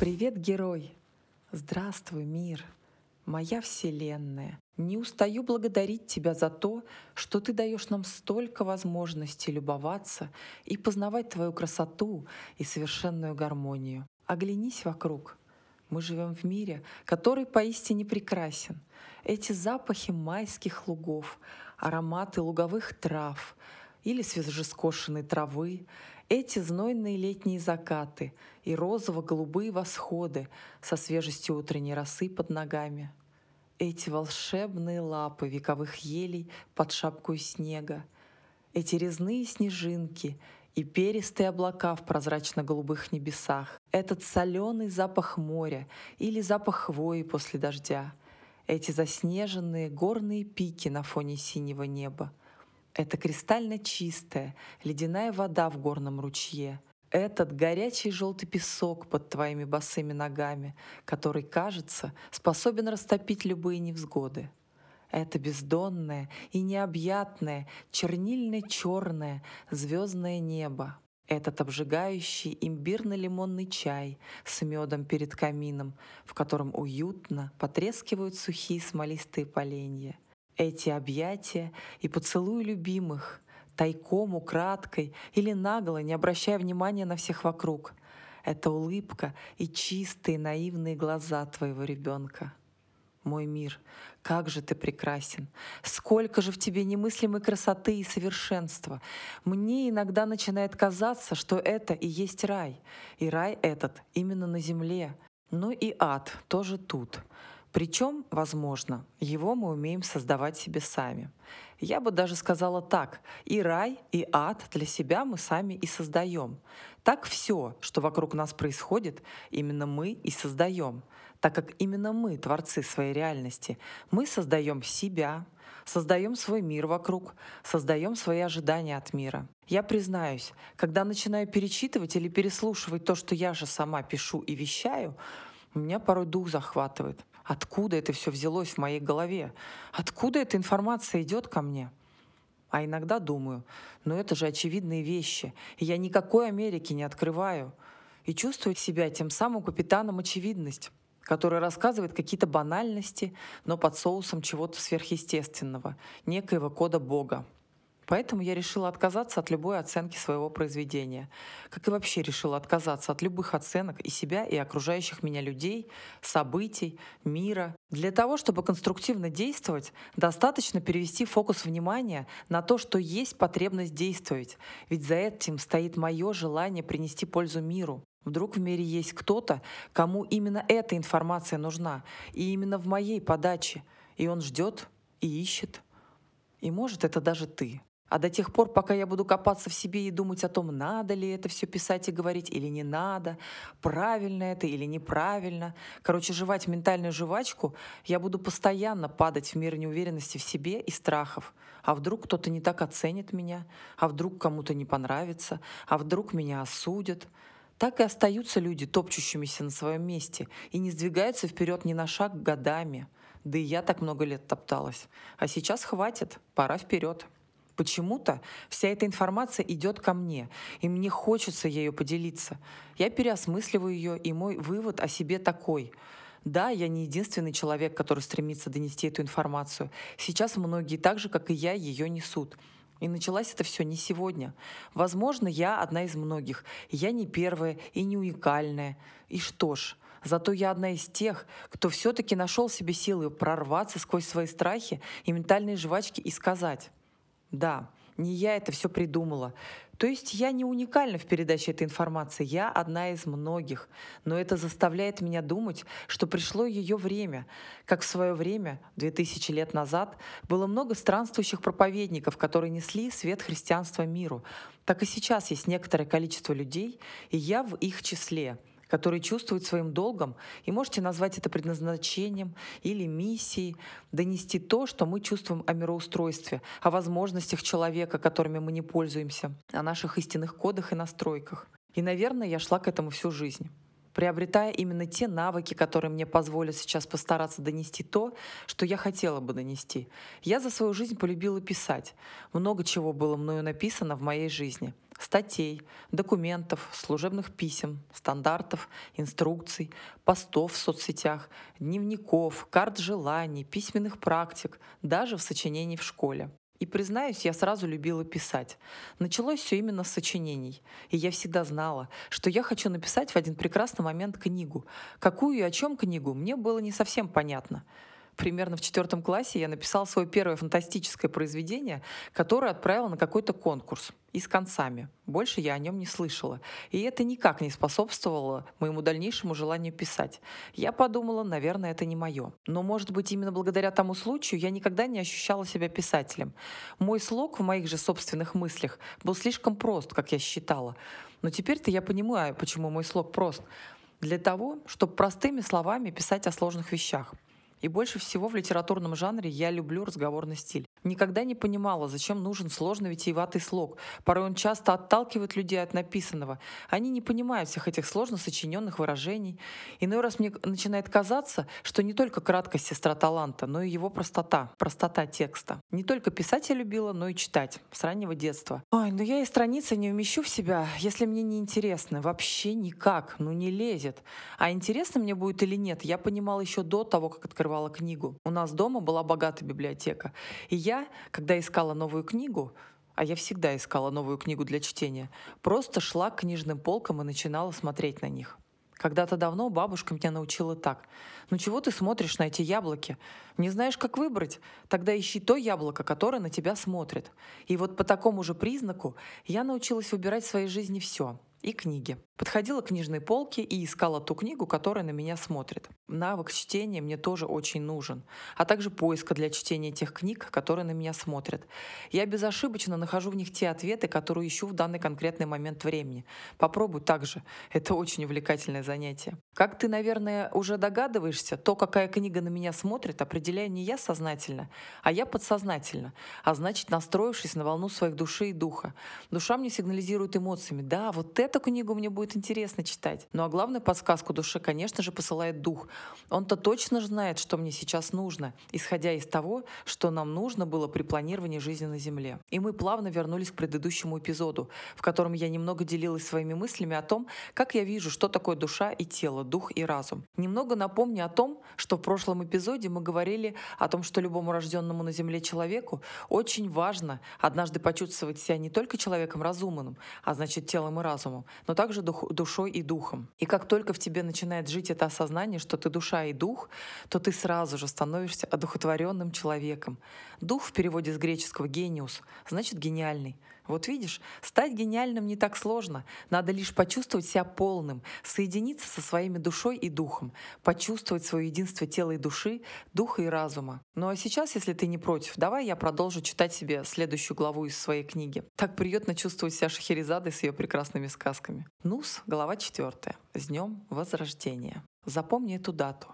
Привет, герой! Здравствуй, мир! Моя вселенная! Не устаю благодарить тебя за то, что ты даешь нам столько возможностей любоваться и познавать твою красоту и совершенную гармонию. Оглянись вокруг. Мы живем в мире, который поистине прекрасен. Эти запахи майских лугов, ароматы луговых трав или свежескошенной травы, эти знойные летние закаты и розово-голубые восходы со свежестью утренней росы под ногами. Эти волшебные лапы вековых елей под шапку снега. Эти резные снежинки и перистые облака в прозрачно-голубых небесах. Этот соленый запах моря или запах хвои после дождя. Эти заснеженные горные пики на фоне синего неба. Это кристально чистая ледяная вода в горном ручье. Этот горячий желтый песок под твоими босыми ногами, который, кажется, способен растопить любые невзгоды. Это бездонное и необъятное, чернильно-черное звездное небо. Этот обжигающий имбирно-лимонный чай с медом перед камином, в котором уютно потрескивают сухие смолистые поленья — эти объятия и поцелуи любимых, тайком, украдкой или нагло, не обращая внимания на всех вокруг. Это улыбка и чистые наивные глаза твоего ребенка. Мой мир, как же ты прекрасен! Сколько же в тебе немыслимой красоты и совершенства! Мне иногда начинает казаться, что это и есть рай. И рай этот именно на земле. Ну и ад тоже тут. Причем, возможно, его мы умеем создавать себе сами. Я бы даже сказала так, и рай, и ад для себя мы сами и создаем. Так все, что вокруг нас происходит, именно мы и создаем, так как именно мы творцы своей реальности. Мы создаем себя, создаем свой мир вокруг, создаем свои ожидания от мира. Я признаюсь, когда начинаю перечитывать или переслушивать то, что я же сама пишу и вещаю, меня порой дух захватывает. Откуда это все взялось в моей голове? Откуда эта информация идет ко мне? А иногда думаю, ну это же очевидные вещи, и я никакой Америки не открываю. И чувствую себя тем самым капитаном очевидность, который рассказывает какие-то банальности, но под соусом чего-то сверхъестественного, некоего кода Бога. Поэтому я решила отказаться от любой оценки своего произведения. Как и вообще решила отказаться от любых оценок и себя, и окружающих меня людей, событий, мира. Для того, чтобы конструктивно действовать, достаточно перевести фокус внимания на то, что есть потребность действовать. Ведь за этим стоит мое желание принести пользу миру. Вдруг в мире есть кто-то, кому именно эта информация нужна, и именно в моей подаче. И он ждет и ищет. И может это даже ты. А до тех пор, пока я буду копаться в себе и думать о том, надо ли это все писать и говорить или не надо, правильно это или неправильно, короче, жевать ментальную жвачку, я буду постоянно падать в мир неуверенности в себе и страхов. А вдруг кто-то не так оценит меня? А вдруг кому-то не понравится? А вдруг меня осудят? Так и остаются люди, топчущимися на своем месте, и не сдвигаются вперед ни на шаг годами. Да и я так много лет топталась. А сейчас хватит, пора вперед. Почему-то вся эта информация идет ко мне, и мне хочется ею поделиться. Я переосмысливаю ее, и мой вывод о себе такой. Да, я не единственный человек, который стремится донести эту информацию. Сейчас многие так же, как и я, ее несут. И началось это все не сегодня. Возможно, я одна из многих. Я не первая и не уникальная. И что ж, зато я одна из тех, кто все-таки нашел себе силы прорваться сквозь свои страхи и ментальные жвачки и сказать да, не я это все придумала. То есть я не уникальна в передаче этой информации, я одна из многих. Но это заставляет меня думать, что пришло ее время. Как в свое время, 2000 лет назад, было много странствующих проповедников, которые несли свет христианства миру. Так и сейчас есть некоторое количество людей, и я в их числе — который чувствует своим долгом, и можете назвать это предназначением или миссией, донести то, что мы чувствуем о мироустройстве, о возможностях человека, которыми мы не пользуемся, о наших истинных кодах и настройках. И, наверное, я шла к этому всю жизнь приобретая именно те навыки, которые мне позволят сейчас постараться донести то, что я хотела бы донести. Я за свою жизнь полюбила писать. Много чего было мною написано в моей жизни. статей, документов, служебных писем, стандартов, инструкций, постов в соцсетях, дневников, карт желаний, письменных практик, даже в сочинении в школе. И признаюсь, я сразу любила писать. Началось все именно с сочинений. И я всегда знала, что я хочу написать в один прекрасный момент книгу. Какую и о чем книгу, мне было не совсем понятно примерно в четвертом классе я написала свое первое фантастическое произведение, которое отправила на какой-то конкурс и с концами. Больше я о нем не слышала. И это никак не способствовало моему дальнейшему желанию писать. Я подумала, наверное, это не мое. Но, может быть, именно благодаря тому случаю я никогда не ощущала себя писателем. Мой слог в моих же собственных мыслях был слишком прост, как я считала. Но теперь-то я понимаю, почему мой слог прост. Для того, чтобы простыми словами писать о сложных вещах. И больше всего в литературном жанре я люблю разговорный стиль. Никогда не понимала, зачем нужен сложный витиеватый слог. Порой он часто отталкивает людей от написанного. Они не понимают всех этих сложно сочиненных выражений. Иной раз мне начинает казаться, что не только краткость сестра таланта, но и его простота, простота текста. Не только писать я любила, но и читать с раннего детства. Ой, ну я и страницы не умещу в себя, если мне не интересно. Вообще никак, ну не лезет. А интересно мне будет или нет, я понимала еще до того, как открывала книгу. У нас дома была богатая библиотека. И я, когда искала новую книгу, а я всегда искала новую книгу для чтения, просто шла к книжным полкам и начинала смотреть на них. Когда-то давно бабушка меня научила так. «Ну чего ты смотришь на эти яблоки? Не знаешь, как выбрать? Тогда ищи то яблоко, которое на тебя смотрит». И вот по такому же признаку я научилась выбирать в своей жизни все и книги. Подходила к книжной полке и искала ту книгу, которая на меня смотрит. Навык чтения мне тоже очень нужен, а также поиска для чтения тех книг, которые на меня смотрят. Я безошибочно нахожу в них те ответы, которые ищу в данный конкретный момент времени. Попробуй так же. Это очень увлекательное занятие. Как ты, наверное, уже догадываешься, то, какая книга на меня смотрит, определяю не я сознательно, а я подсознательно, а значит, настроившись на волну своих души и духа. Душа мне сигнализирует эмоциями. Да, вот эту книгу мне будет будет интересно читать. Ну а главную подсказку душе, конечно же, посылает дух. Он-то точно знает, что мне сейчас нужно, исходя из того, что нам нужно было при планировании жизни на Земле. И мы плавно вернулись к предыдущему эпизоду, в котором я немного делилась своими мыслями о том, как я вижу, что такое душа и тело, дух и разум. Немного напомню о том, что в прошлом эпизоде мы говорили о том, что любому рожденному на Земле человеку очень важно однажды почувствовать себя не только человеком разумным, а значит телом и разумом, но также дух, душой и духом. И как только в тебе начинает жить это осознание, что ты душа и дух, то ты сразу же становишься одухотворенным человеком. Дух в переводе с греческого «гениус» значит «гениальный». Вот видишь, стать гениальным не так сложно. Надо лишь почувствовать себя полным, соединиться со своими душой и духом, почувствовать свое единство тела и души, духа и разума. Ну а сейчас, если ты не против, давай я продолжу читать себе следующую главу из своей книги. Так приятно чувствовать себя Шахерезадой с ее прекрасными сказками. Нус, глава четвертая. С днем Возрождения. Запомни эту дату.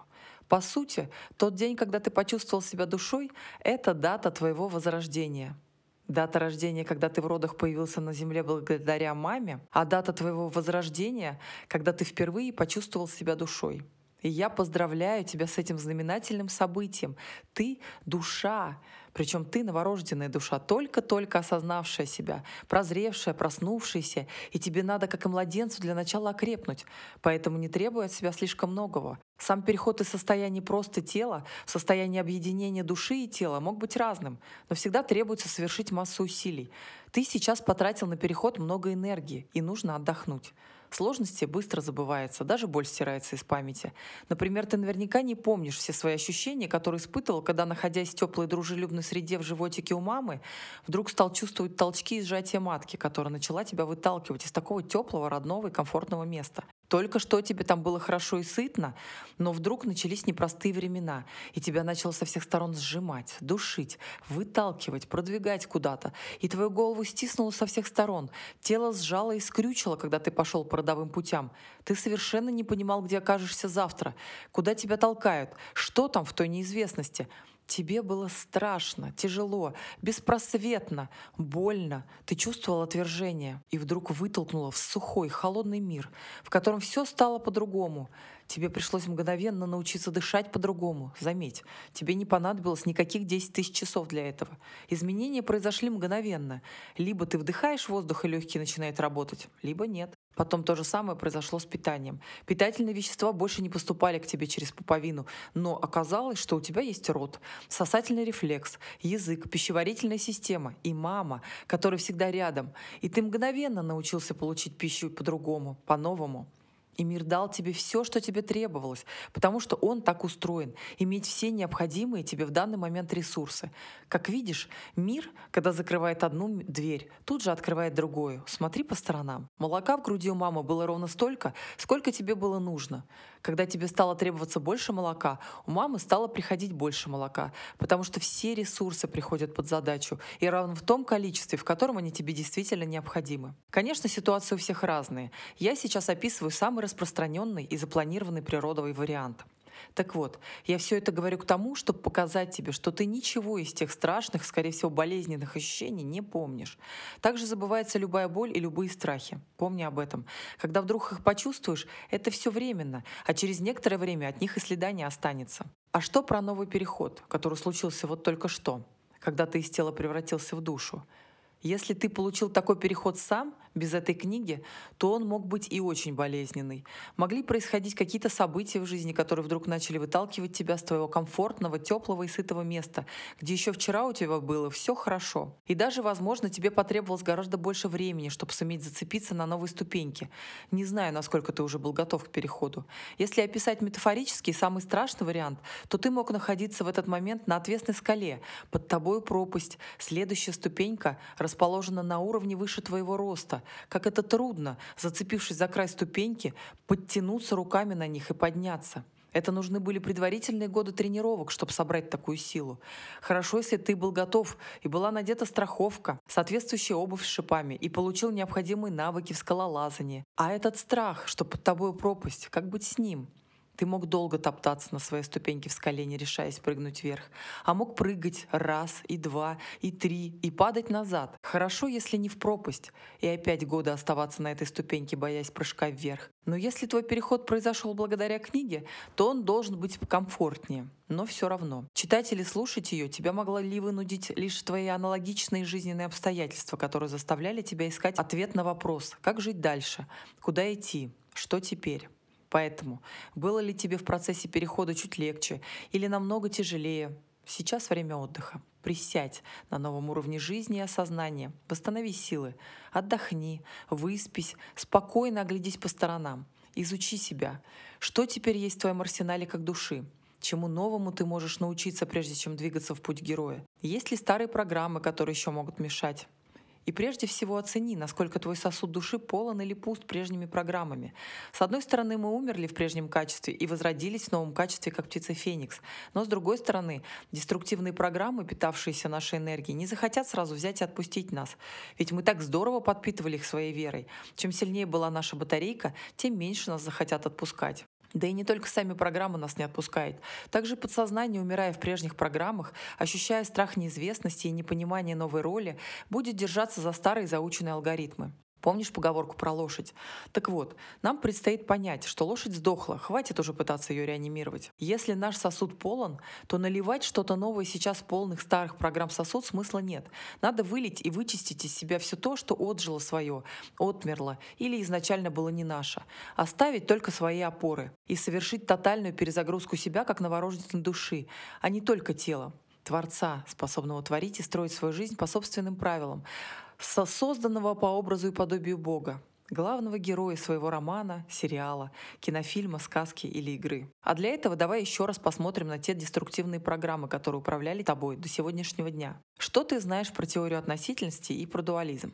По сути, тот день, когда ты почувствовал себя душой, это дата твоего возрождения — Дата рождения, когда ты в родах появился на Земле благодаря маме, а дата твоего возрождения, когда ты впервые почувствовал себя душой. И я поздравляю тебя с этим знаменательным событием. Ты — душа, причем ты новорожденная душа, только-только осознавшая себя, прозревшая, проснувшаяся, и тебе надо, как и младенцу, для начала окрепнуть, поэтому не требуй от себя слишком многого. Сам переход из состояния просто тела в состояние объединения души и тела мог быть разным, но всегда требуется совершить массу усилий. Ты сейчас потратил на переход много энергии, и нужно отдохнуть. Сложности быстро забываются, даже боль стирается из памяти. Например, ты наверняка не помнишь все свои ощущения, которые испытывал, когда, находясь в теплой дружелюбной среде в животике у мамы, вдруг стал чувствовать толчки и сжатия матки, которая начала тебя выталкивать из такого теплого, родного и комфортного места. Только что тебе там было хорошо и сытно, но вдруг начались непростые времена, и тебя начало со всех сторон сжимать, душить, выталкивать, продвигать куда-то, и твою голову стиснуло со всех сторон, тело сжало и скрючило, когда ты пошел по родовым путям. Ты совершенно не понимал, где окажешься завтра, куда тебя толкают, что там в той неизвестности. Тебе было страшно, тяжело, беспросветно, больно. Ты чувствовал отвержение и вдруг вытолкнуло в сухой, холодный мир, в котором все стало по-другому. Тебе пришлось мгновенно научиться дышать по-другому. Заметь, тебе не понадобилось никаких 10 тысяч часов для этого. Изменения произошли мгновенно. Либо ты вдыхаешь воздух, и легкие начинают работать, либо нет. Потом то же самое произошло с питанием. Питательные вещества больше не поступали к тебе через пуповину, но оказалось, что у тебя есть рот, сосательный рефлекс, язык, пищеварительная система и мама, которая всегда рядом. И ты мгновенно научился получить пищу по-другому, по-новому. И мир дал тебе все, что тебе требовалось, потому что он так устроен, иметь все необходимые тебе в данный момент ресурсы. Как видишь, мир, когда закрывает одну дверь, тут же открывает другую. Смотри по сторонам. Молока в груди у мамы было ровно столько, сколько тебе было нужно. Когда тебе стало требоваться больше молока, у мамы стало приходить больше молока, потому что все ресурсы приходят под задачу и равно в том количестве, в котором они тебе действительно необходимы. Конечно, ситуации у всех разные. Я сейчас описываю самый распространенный и запланированный природовый вариант. Так вот, я все это говорю к тому, чтобы показать тебе, что ты ничего из тех страшных, скорее всего, болезненных ощущений не помнишь. Также забывается любая боль и любые страхи. Помни об этом. Когда вдруг их почувствуешь, это все временно, а через некоторое время от них и следа не останется. А что про новый переход, который случился вот только что, когда ты из тела превратился в душу? Если ты получил такой переход сам, без этой книги, то он мог быть и очень болезненный. Могли происходить какие-то события в жизни, которые вдруг начали выталкивать тебя с твоего комфортного, теплого и сытого места, где еще вчера у тебя было все хорошо. И даже, возможно, тебе потребовалось гораздо больше времени, чтобы суметь зацепиться на новой ступеньке. Не знаю, насколько ты уже был готов к переходу. Если описать метафорически самый страшный вариант, то ты мог находиться в этот момент на отвесной скале, под тобой пропасть, следующая ступенька расположена на уровне выше твоего роста, как это трудно, зацепившись за край ступеньки, подтянуться руками на них и подняться. Это нужны были предварительные годы тренировок, чтобы собрать такую силу. Хорошо, если ты был готов и была надета страховка, соответствующая обувь с шипами и получил необходимые навыки в скалолазании. А этот страх, что под тобой пропасть, как быть с ним? Ты мог долго топтаться на своей ступеньке в скале, не решаясь прыгнуть вверх. А мог прыгать раз, и два, и три, и падать назад. Хорошо, если не в пропасть, и опять годы оставаться на этой ступеньке, боясь прыжка вверх. Но если твой переход произошел благодаря книге, то он должен быть комфортнее. Но все равно. Читать или слушать ее тебя могло ли вынудить лишь твои аналогичные жизненные обстоятельства, которые заставляли тебя искать ответ на вопрос, как жить дальше, куда идти, что теперь. Поэтому было ли тебе в процессе перехода чуть легче или намного тяжелее? Сейчас время отдыха. Присядь на новом уровне жизни и осознания. Восстанови силы. Отдохни, выспись, спокойно оглядись по сторонам. Изучи себя. Что теперь есть в твоем арсенале как души? Чему новому ты можешь научиться, прежде чем двигаться в путь героя? Есть ли старые программы, которые еще могут мешать? И прежде всего оцени, насколько твой сосуд души полон или пуст прежними программами. С одной стороны, мы умерли в прежнем качестве и возродились в новом качестве, как птица Феникс. Но с другой стороны, деструктивные программы, питавшиеся нашей энергией, не захотят сразу взять и отпустить нас. Ведь мы так здорово подпитывали их своей верой. Чем сильнее была наша батарейка, тем меньше нас захотят отпускать. Да и не только сами программы нас не отпускают. Также подсознание, умирая в прежних программах, ощущая страх неизвестности и непонимание новой роли, будет держаться за старые заученные алгоритмы. Помнишь поговорку про лошадь? Так вот, нам предстоит понять, что лошадь сдохла, хватит уже пытаться ее реанимировать. Если наш сосуд полон, то наливать что-то новое сейчас полных старых программ сосуд смысла нет. Надо вылить и вычистить из себя все то, что отжило свое, отмерло или изначально было не наше. Оставить только свои опоры и совершить тотальную перезагрузку себя как новорожденной души, а не только тела. Творца, способного творить и строить свою жизнь по собственным правилам, созданного по образу и подобию Бога, главного героя своего романа, сериала, кинофильма, сказки или игры. А для этого давай еще раз посмотрим на те деструктивные программы, которые управляли тобой до сегодняшнего дня. Что ты знаешь про теорию относительности и про дуализм?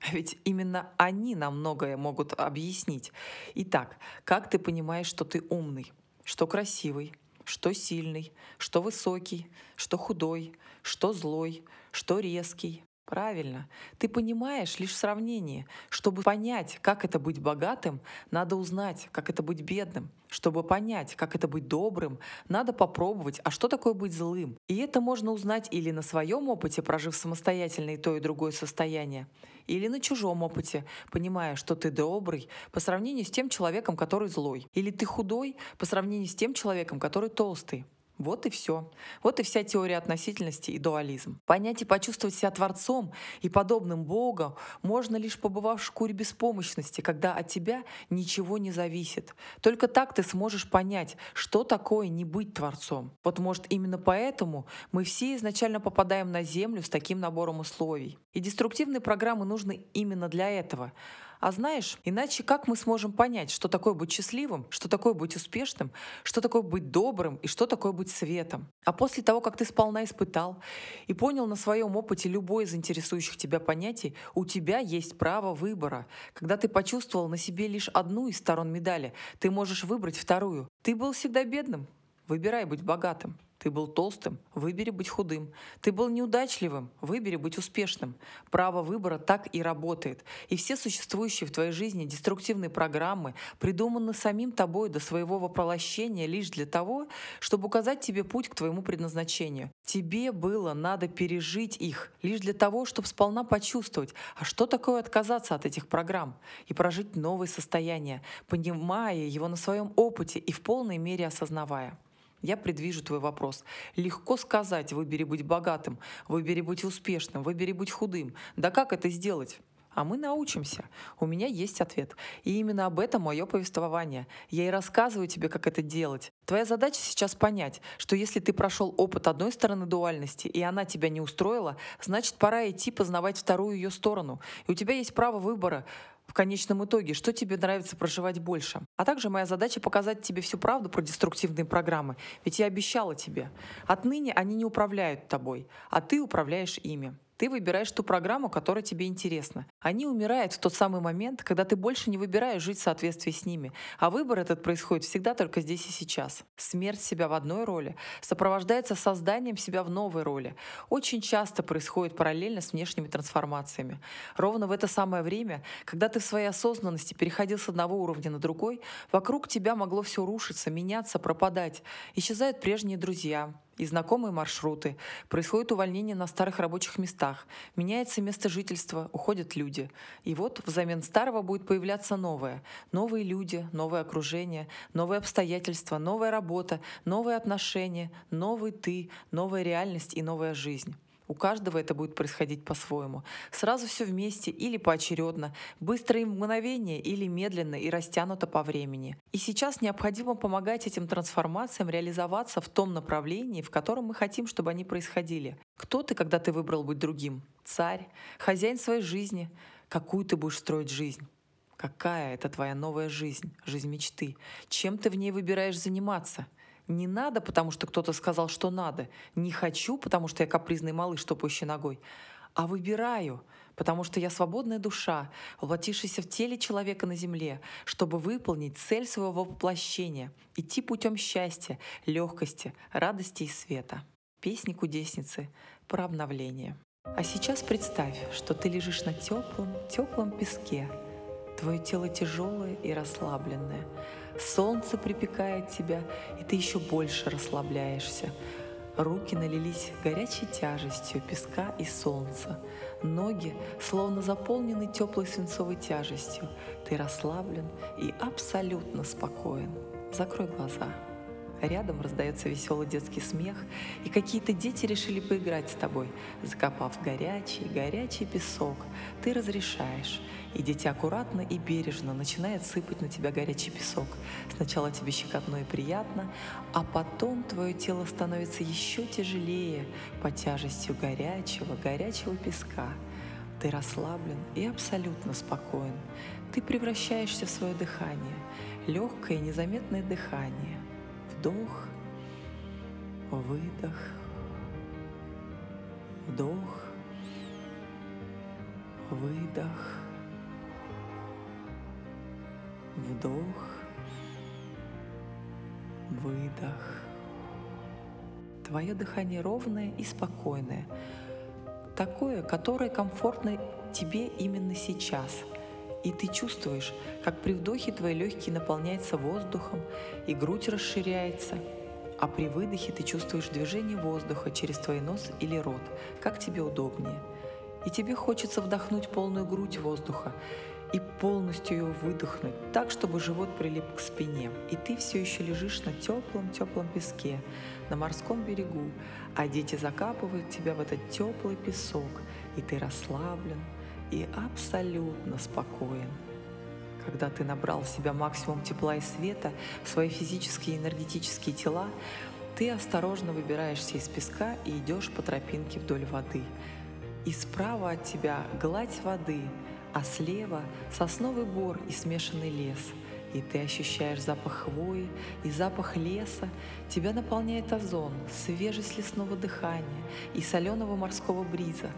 А ведь именно они нам многое могут объяснить. Итак, как ты понимаешь, что ты умный, что красивый, что сильный, что высокий, что худой, что злой, что резкий, Правильно. Ты понимаешь лишь сравнение. Чтобы понять, как это быть богатым, надо узнать, как это быть бедным. Чтобы понять, как это быть добрым, надо попробовать, а что такое быть злым. И это можно узнать или на своем опыте, прожив самостоятельно и то, и другое состояние, или на чужом опыте, понимая, что ты добрый по сравнению с тем человеком, который злой. Или ты худой по сравнению с тем человеком, который толстый. Вот и все. Вот и вся теория относительности и дуализм. Понять и почувствовать себя Творцом и подобным Богу можно лишь побывав в шкуре беспомощности, когда от тебя ничего не зависит. Только так ты сможешь понять, что такое не быть Творцом. Вот может именно поэтому мы все изначально попадаем на Землю с таким набором условий. И деструктивные программы нужны именно для этого — а знаешь, иначе как мы сможем понять, что такое быть счастливым, что такое быть успешным, что такое быть добрым и что такое быть светом? А после того, как ты сполна испытал и понял на своем опыте любое из интересующих тебя понятий, у тебя есть право выбора. Когда ты почувствовал на себе лишь одну из сторон медали, ты можешь выбрать вторую. Ты был всегда бедным, выбирай быть богатым. Ты был толстым, выбери быть худым. Ты был неудачливым, выбери быть успешным. Право выбора так и работает. И все существующие в твоей жизни деструктивные программы придуманы самим тобой до своего воплощения лишь для того, чтобы указать тебе путь к твоему предназначению. Тебе было надо пережить их лишь для того, чтобы сполна почувствовать, а что такое отказаться от этих программ и прожить новое состояние, понимая его на своем опыте и в полной мере осознавая. Я предвижу твой вопрос. Легко сказать, выбери быть богатым, выбери быть успешным, выбери быть худым. Да как это сделать? А мы научимся. У меня есть ответ. И именно об этом мое повествование. Я и рассказываю тебе, как это делать. Твоя задача сейчас понять, что если ты прошел опыт одной стороны дуальности, и она тебя не устроила, значит, пора идти познавать вторую ее сторону. И у тебя есть право выбора в конечном итоге, что тебе нравится проживать больше. А также моя задача показать тебе всю правду про деструктивные программы, ведь я обещала тебе. Отныне они не управляют тобой, а ты управляешь ими. Ты выбираешь ту программу, которая тебе интересна. Они умирают в тот самый момент, когда ты больше не выбираешь жить в соответствии с ними. А выбор этот происходит всегда только здесь и сейчас. Смерть себя в одной роли сопровождается созданием себя в новой роли. Очень часто происходит параллельно с внешними трансформациями. Ровно в это самое время, когда ты в своей осознанности переходил с одного уровня на другой, вокруг тебя могло все рушиться, меняться, пропадать. Исчезают прежние друзья, и знакомые маршруты, происходит увольнение на старых рабочих местах, меняется место жительства, уходят люди. И вот взамен старого будет появляться новое. Новые люди, новое окружение, новые обстоятельства, новая работа, новые отношения, новый ты, новая реальность и новая жизнь. У каждого это будет происходить по-своему. Сразу все вместе или поочередно, быстро и мгновение или медленно и растянуто по времени. И сейчас необходимо помогать этим трансформациям реализоваться в том направлении, в котором мы хотим, чтобы они происходили. Кто ты, когда ты выбрал быть другим? Царь? Хозяин своей жизни? Какую ты будешь строить жизнь? Какая это твоя новая жизнь, жизнь мечты? Чем ты в ней выбираешь заниматься? Не надо, потому что кто-то сказал, что надо. Не хочу, потому что я капризный малыш, топающий ногой. А выбираю, потому что я свободная душа, воплотившаяся в теле человека на земле, чтобы выполнить цель своего воплощения, идти путем счастья, легкости, радости и света. Песни кудесницы про обновление. А сейчас представь, что ты лежишь на теплом, теплом песке. Твое тело тяжелое и расслабленное. Солнце припекает тебя, и ты еще больше расслабляешься. Руки налились горячей тяжестью песка и солнца. Ноги словно заполнены теплой свинцовой тяжестью. Ты расслаблен и абсолютно спокоен. Закрой глаза. Рядом раздается веселый детский смех, и какие-то дети решили поиграть с тобой, закопав горячий, горячий песок. Ты разрешаешь, и дитя аккуратно и бережно начинает сыпать на тебя горячий песок. Сначала тебе щекотно и приятно, а потом твое тело становится еще тяжелее под тяжестью горячего, горячего песка. Ты расслаблен и абсолютно спокоен. Ты превращаешься в свое дыхание, легкое и незаметное дыхание — Вдох, выдох, вдох, выдох, вдох, выдох. Твое дыхание ровное и спокойное. такое, которое комфортно тебе именно сейчас. И ты чувствуешь, как при вдохе твои легкие наполняются воздухом, и грудь расширяется, а при выдохе ты чувствуешь движение воздуха через твой нос или рот, как тебе удобнее. И тебе хочется вдохнуть полную грудь воздуха и полностью ее выдохнуть, так, чтобы живот прилип к спине. И ты все еще лежишь на теплом-теплом песке, на морском берегу, а дети закапывают тебя в этот теплый песок, и ты расслаблен и абсолютно спокоен. Когда ты набрал в себя максимум тепла и света в свои физические и энергетические тела, ты осторожно выбираешься из песка и идешь по тропинке вдоль воды. И справа от тебя гладь воды, а слева сосновый бор и смешанный лес – и ты ощущаешь запах хвои и запах леса. Тебя наполняет озон, свежесть лесного дыхания и соленого морского бриза.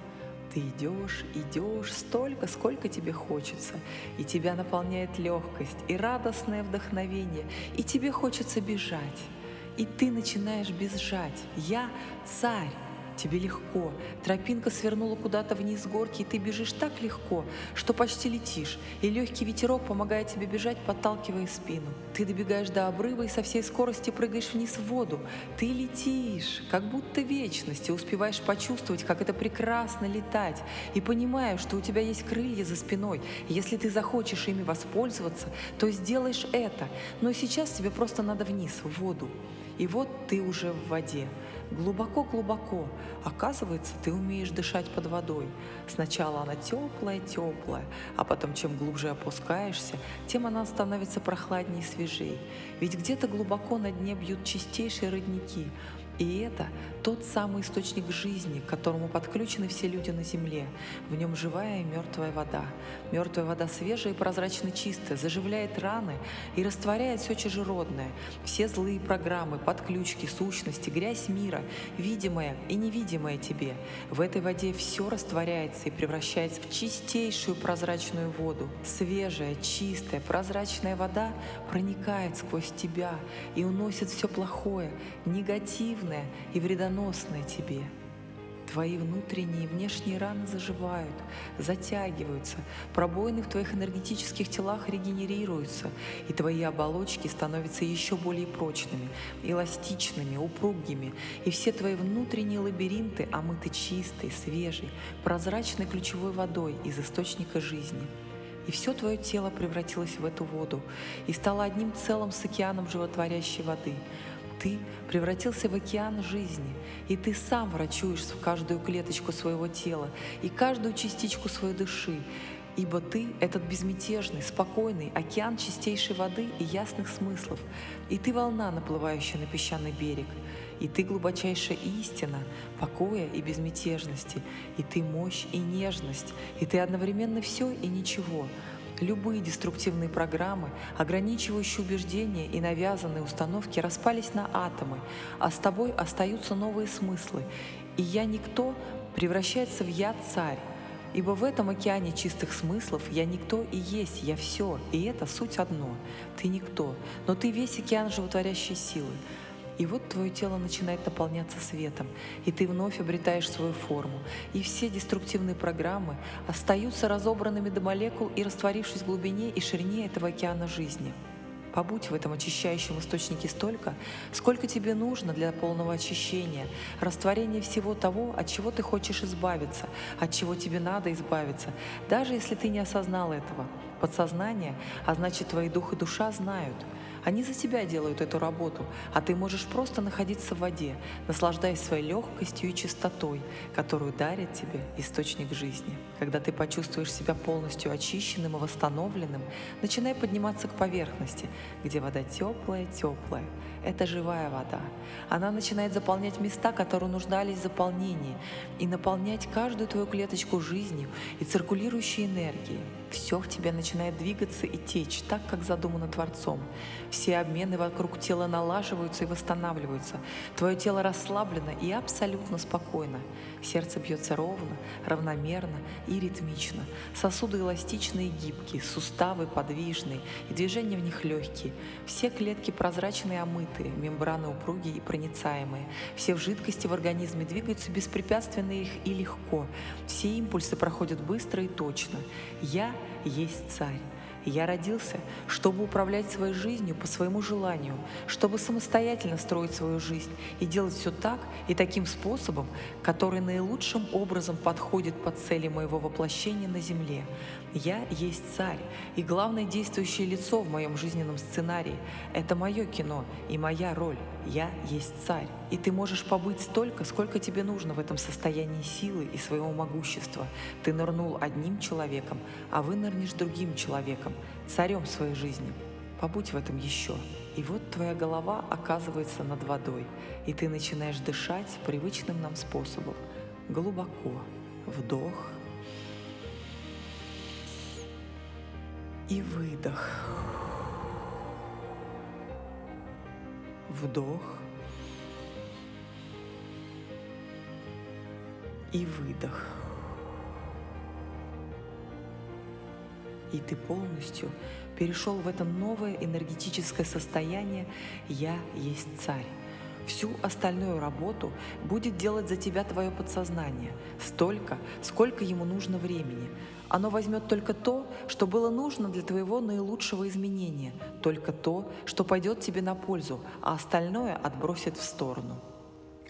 Ты идешь, идешь столько, сколько тебе хочется, и тебя наполняет легкость и радостное вдохновение, и тебе хочется бежать. И ты начинаешь бежать. Я царь, Тебе легко. Тропинка свернула куда-то вниз горки, и ты бежишь так легко, что почти летишь, и легкий ветерок помогает тебе бежать, подталкивая спину. Ты добегаешь до обрыва и со всей скорости прыгаешь вниз в воду. Ты летишь, как будто вечность, и успеваешь почувствовать, как это прекрасно летать, и понимаешь, что у тебя есть крылья за спиной. если ты захочешь ими воспользоваться, то сделаешь это. Но сейчас тебе просто надо вниз, в воду. И вот ты уже в воде. Глубоко-глубоко. Оказывается, ты умеешь дышать под водой. Сначала она теплая-теплая, а потом чем глубже опускаешься, тем она становится прохладнее и свежей. Ведь где-то глубоко на дне бьют чистейшие родники, и это тот самый источник жизни, к которому подключены все люди на Земле. В нем живая и мертвая вода. Мертвая вода свежая и прозрачно чистая, заживляет раны и растворяет все чужеродное. Все злые программы, подключки, сущности, грязь мира, видимая и невидимая тебе. В этой воде все растворяется и превращается в чистейшую прозрачную воду. Свежая, чистая, прозрачная вода проникает сквозь тебя и уносит все плохое, негативное, негативное и вредоносное тебе. Твои внутренние и внешние раны заживают, затягиваются, пробоины в твоих энергетических телах регенерируются, и твои оболочки становятся еще более прочными, эластичными, упругими, и все твои внутренние лабиринты омыты чистой, свежей, прозрачной ключевой водой из источника жизни. И все твое тело превратилось в эту воду и стало одним целым с океаном животворящей воды, ты превратился в океан жизни, и ты сам врачуешь в каждую клеточку своего тела и каждую частичку своей души, ибо ты — этот безмятежный, спокойный океан чистейшей воды и ясных смыслов, и ты волна, наплывающая на песчаный берег, и ты глубочайшая истина, покоя и безмятежности, и ты мощь и нежность, и ты одновременно все и ничего — Любые деструктивные программы, ограничивающие убеждения и навязанные установки распались на атомы, а с тобой остаются новые смыслы. И «я никто» превращается в «я царь». Ибо в этом океане чистых смыслов я никто и есть, я все, и это суть одно. Ты никто, но ты весь океан животворящей силы. И вот твое тело начинает наполняться светом, и ты вновь обретаешь свою форму. И все деструктивные программы остаются разобранными до молекул и растворившись в глубине и ширине этого океана жизни. Побудь в этом очищающем источнике столько, сколько тебе нужно для полного очищения, растворения всего того, от чего ты хочешь избавиться, от чего тебе надо избавиться, даже если ты не осознал этого. Подсознание, а значит твои дух и душа знают — они за тебя делают эту работу, а ты можешь просто находиться в воде, наслаждаясь своей легкостью и чистотой, которую дарит тебе источник жизни. Когда ты почувствуешь себя полностью очищенным и восстановленным, начинай подниматься к поверхности, где вода теплая-теплая. Это живая вода. Она начинает заполнять места, которые нуждались в заполнении, и наполнять каждую твою клеточку жизнью и циркулирующей энергией. Все в тебе начинает двигаться и течь так, как задумано Творцом. Все обмены вокруг тела налаживаются и восстанавливаются. Твое тело расслаблено и абсолютно спокойно. Сердце бьется ровно, равномерно и ритмично. Сосуды эластичные и гибкие, суставы подвижные и движения в них легкие. Все клетки прозрачные и омытые, мембраны упругие и проницаемые. Все в жидкости в организме двигаются беспрепятственно и легко. Все импульсы проходят быстро и точно. Я есть царь. Я родился, чтобы управлять своей жизнью по своему желанию, чтобы самостоятельно строить свою жизнь и делать все так и таким способом, который наилучшим образом подходит под цели моего воплощения на Земле. Я есть царь, и главное действующее лицо в моем жизненном сценарии – это мое кино и моя роль. Я есть царь, и ты можешь побыть столько, сколько тебе нужно в этом состоянии силы и своего могущества. Ты нырнул одним человеком, а вынырнешь другим человеком, царем своей жизни. Побудь в этом еще. И вот твоя голова оказывается над водой, и ты начинаешь дышать привычным нам способом. Глубоко. Вдох. И выдох. Вдох. И выдох. И ты полностью перешел в это новое энергетическое состояние «Я есть царь». Всю остальную работу будет делать за тебя твое подсознание, столько, сколько ему нужно времени. Оно возьмет только то, что было нужно для твоего наилучшего изменения, только то, что пойдет тебе на пользу, а остальное отбросит в сторону.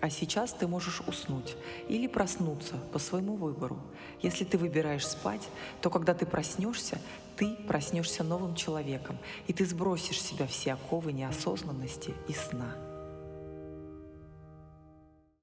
А сейчас ты можешь уснуть или проснуться по своему выбору. Если ты выбираешь спать, то когда ты проснешься, ты проснешься новым человеком, и ты сбросишь с себя все оковы неосознанности и сна.